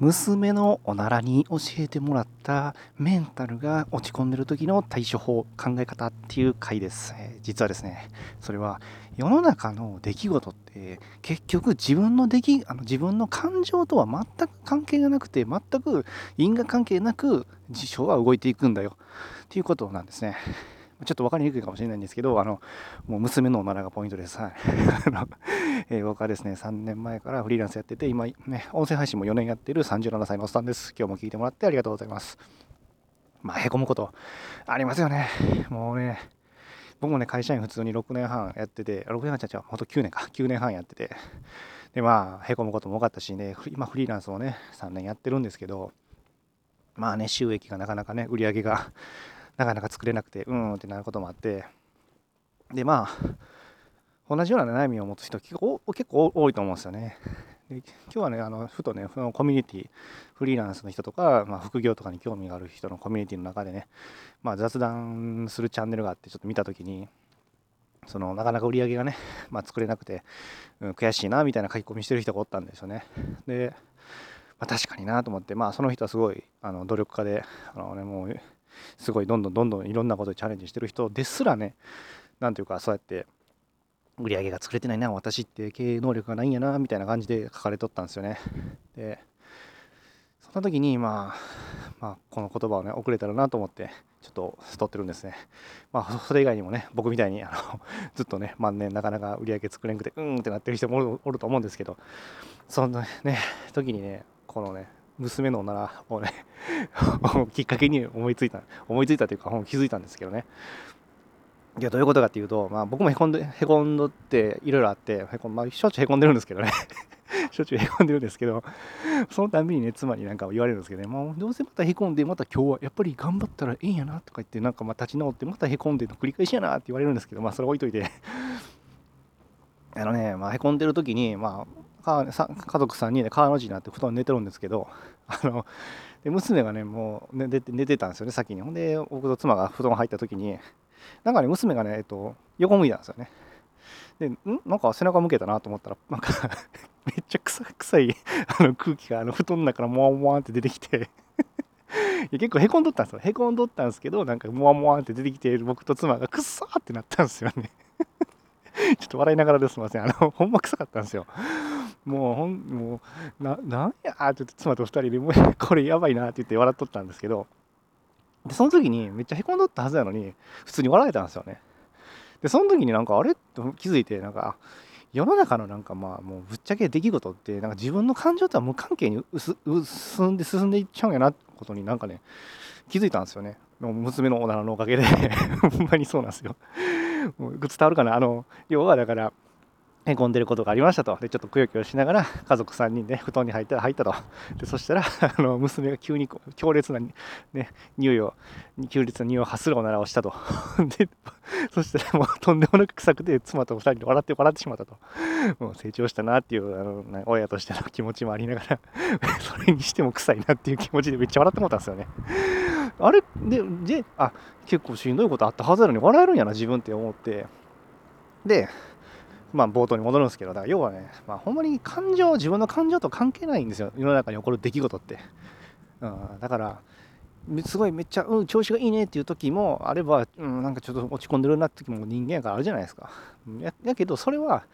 娘のおならに教えてもらったメンタルが落ち込んでる時の対処法考え方っていう回です、実はですねそれは世の中の出来事って結局自分の出来あの自分の感情とは全く関係がなくて全く因果関係なく事象は動いていくんだよっていうことなんですねちょっと分かりにくいかもしれないんですけど、あの、もう娘のおならがポイントです。はい。えー、僕はですね、3年前からフリーランスやってて、今ね、音声配信も4年やってる37歳のおっさんです。今日も聞いてもらってありがとうございます。まあ、へこむことありますよね。もうね、僕もね、会社員普通に6年半やってて、6年半ちゃちゃ、ほんと9年か、9年半やってて、で、まあ、へこむことも多かったしね、今フリーランスをね、3年やってるんですけど、まあね、収益がなかなかね、売り上げがなかなか作れなくてうんってなることもあってでまあ同じような悩みを持つ人結構多いと思うんですよね。で今日はねあのふとねそのコミュニティフリーランスの人とか、まあ、副業とかに興味がある人のコミュニティの中でね、まあ、雑談するチャンネルがあってちょっと見た時にそのなかなか売り上げがね、まあ、作れなくて、うん、悔しいなみたいな書き込みしてる人がおったんですよね。で、まあ、確かになと思ってまあその人はすごいあの努力家であの、ね、もうすごいどんどんどんどんいろんなことにチャレンジしてる人ですらね何ていうかそうやって売り上げが作れてないな私って経営能力がないんやなみたいな感じで書かれとったんですよね。でそんな時にまあまあこの言葉をね送れたらなと思ってちょっと撮ってるんですね。まあそれ以外にもね僕みたいにあのずっとね万年なかなか売り上げ作れんくてうんってなってる人もおると思うんですけどそんなね時にねこのね娘のおならをね きっかけに思いついた思いついたというか気づいたんですけどね。いやどういうことかっていうと、まあ、僕もへこんでへこんどっていろいろあってへこ、まあ、しょっちゅうへこんでるんですけどね。しょっちゅうへこんでるんですけどそのたびにね妻になんか言われるんですけどね。もうどうせまたへこんでまた今日はやっぱり頑張ったらええんやなとか言ってなんかまあ立ち直ってまたへこんでの繰り返しやなって言われるんですけどまあそれ置いといて。あのね、まあ、へこんでる時にまあ家族3人で川の字になって布団寝てるんですけどあので娘がねもう寝て寝てたんですよね先に。ほんで僕と妻が布団入った時になんかね娘がね、えっと、横向いたんですよね。でん？なんか背中向けたなと思ったらなんか めっちゃ臭臭いあの空気があの布団の中からモワモワって出てきて。結構へこんどったんですよ。へこんどったんですけどなんかモワモワって出てきている僕と妻がくっさーってなったんですよね。ちょっと笑いながらですみません。あのほんま臭かったんですよ。もうほんもうななんやーって言って妻と2人でもうこれやばいなって言って笑っとったんですけど。でその時にめっちゃへこんどったはずなのに普通に笑えたんですよね。でその時になんかあれ？と気づいてなんか世の中のなんかまあもうぶっちゃけ出来事ってなんか自分の感情とは無関係に進んで進んでいっちゃうんやなってことになんかね気づいたんですよね。娘のおならのおかげで。ほんまにそうなんですよ。もう伝わるかな。あの要はだからへこんでることがありましたと。でちょっとくよくよしながら家族3人で布団に入ったら入ったと。でそしたら あの娘が急に強烈な、ね、匂いを強烈な匂いを発するおならをしたと。でそしたらもうとんでもなく臭くて妻と2人で笑って笑ってしまったと。もう成長したなっていうあの親としての気持ちもありながら それにしても臭いなっていう気持ちでめっちゃ笑ってもったんですよね。あれでであ結構しんどいことあったはずなのに笑えるんやな自分って思って。でまあ冒頭に戻るんですけどだから要はね、まあ、ほんまに感情自分の感情と関係ないんですよ。世の中に起こる出来事って、うん、だからすごいめっちゃ、うん、調子がいいねっていう時もあれば、うん、なんかちょっと落ち込んでるなって時も人間やからあるじゃないですか。ややけどそれは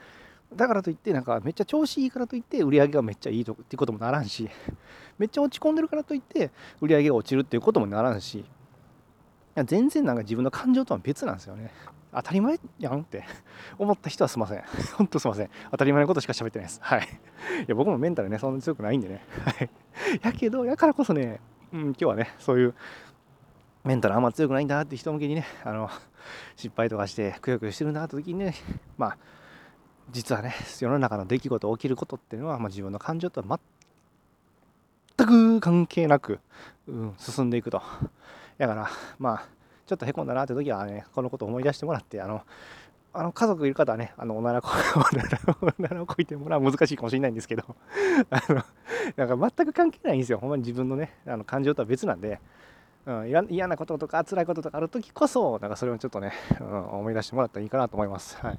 だからといってなんかめっちゃ調子いいからといって売り上げがめっちゃいいとっていうこともならんしめっちゃ落ち込んでるからといって売り上げが落ちるっていうこともならんし全然なんか自分の感情とは別なんですよね。当たり前やんって 思った人はすいません。ほんとすいません。当たり前のことしか喋ってないです。はい。いや、僕もメンタルね、そんなに強くないんでね。はい。やけど、やからこそね、うん、今日はね、そういうメンタルあんま強くないんだって人向けにね、あの、失敗とかしてくよくよしてるなって時にね、まあ、実はね、世の中の出来事、起きることっていうのは、まあ、自分の感情とは全く関係なく、うん、進んでいくと。だから、まあ、ちょっとへこんだなって時はね、このことを思い出してもらって、あの、あの家族いる方はね、あのおならこ、おならをこいてもらう難しいかもしれないんですけど、あの、なんか全く関係ないんですよ。ほんまに自分のね、あの感情とは別なんで、うん、嫌なこととか辛いこととかある時こそ、なんかそれをちょっとね、うん、思い出してもらったらいいかなと思います。はい。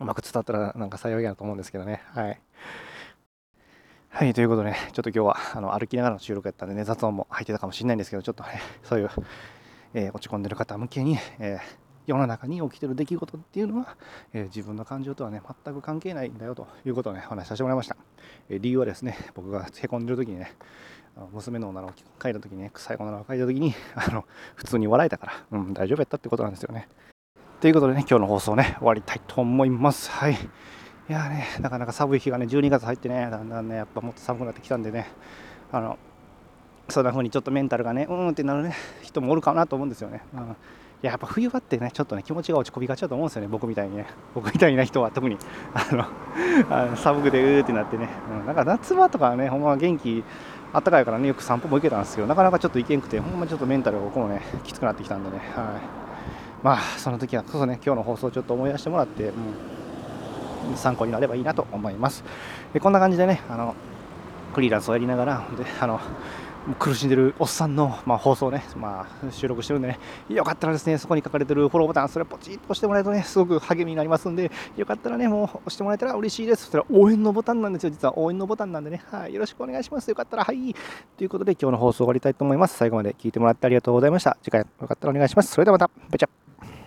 うまく伝わったらなんか幸いやなと思うんですけどね。はい。はい、ということでね、ちょっと今日はあの歩きながらの収録やったんでね、雑音も入ってたかもしれないんですけど、ちょっとね、そういう、えー、落ち込んでる方向けに、えー、世の中に起きてる出来事っていうのは、えー、自分の感情とはね、全く関係ないんだよということをね、お話しさせてもらいました。え理由はですね、僕がへこんでる時にね、娘の女の子書いた時にね、臭い女の子書いた時に、あの、普通に笑えたから、うん、大丈夫やったってことなんですよね。ということでね、今日の放送ね、終わりたいと思います。はい。いやね、なかなか寒い日がね、12月入ってね、だんだんね、やっぱもっと寒くなってきたんでね、あの、そんな風にちょっとメンタルがね、うーんってなるね、人もおるかなと思うんですよね。うん、や、やっぱ冬場ってね、ちょっとね、気持ちが落ち込みがちだと思うんですよね、僕みたいにね。僕みたいな人は特に、あの、あの寒くてうーってなってね。うん、なんか夏場とかはね、ほんま元気、あったかいからね、よく散歩も行けたんですけど、なかなかちょっと行けんくて、ほんまちょっとメンタルが僕もね、きつくなってきたんでね、はい。まあ、その時はこそね、今日の放送をちょっと思い出してもらって、うん参考になればいいなと思います。こんな感じでね、あのフリーランスをやりながら、であの苦しんでるおっさんの、まあ、放送ね、まあ、収録してるんでね、よかったらですね、そこに書かれてるフォローボタン、それをポチッと押してもらえるとね、すごく励みになりますんで、よかったらね、もう押してもらえたら嬉しいです。そしたら応援のボタンなんですよ、実は応援のボタンなんでね、はい、よろしくお願いします。よかったら、はい。ということで、今日の放送終わりたいと思います。最後まで聞いてもらってありがとうございました。次回よかったらお願いします。それではまた、バイチャ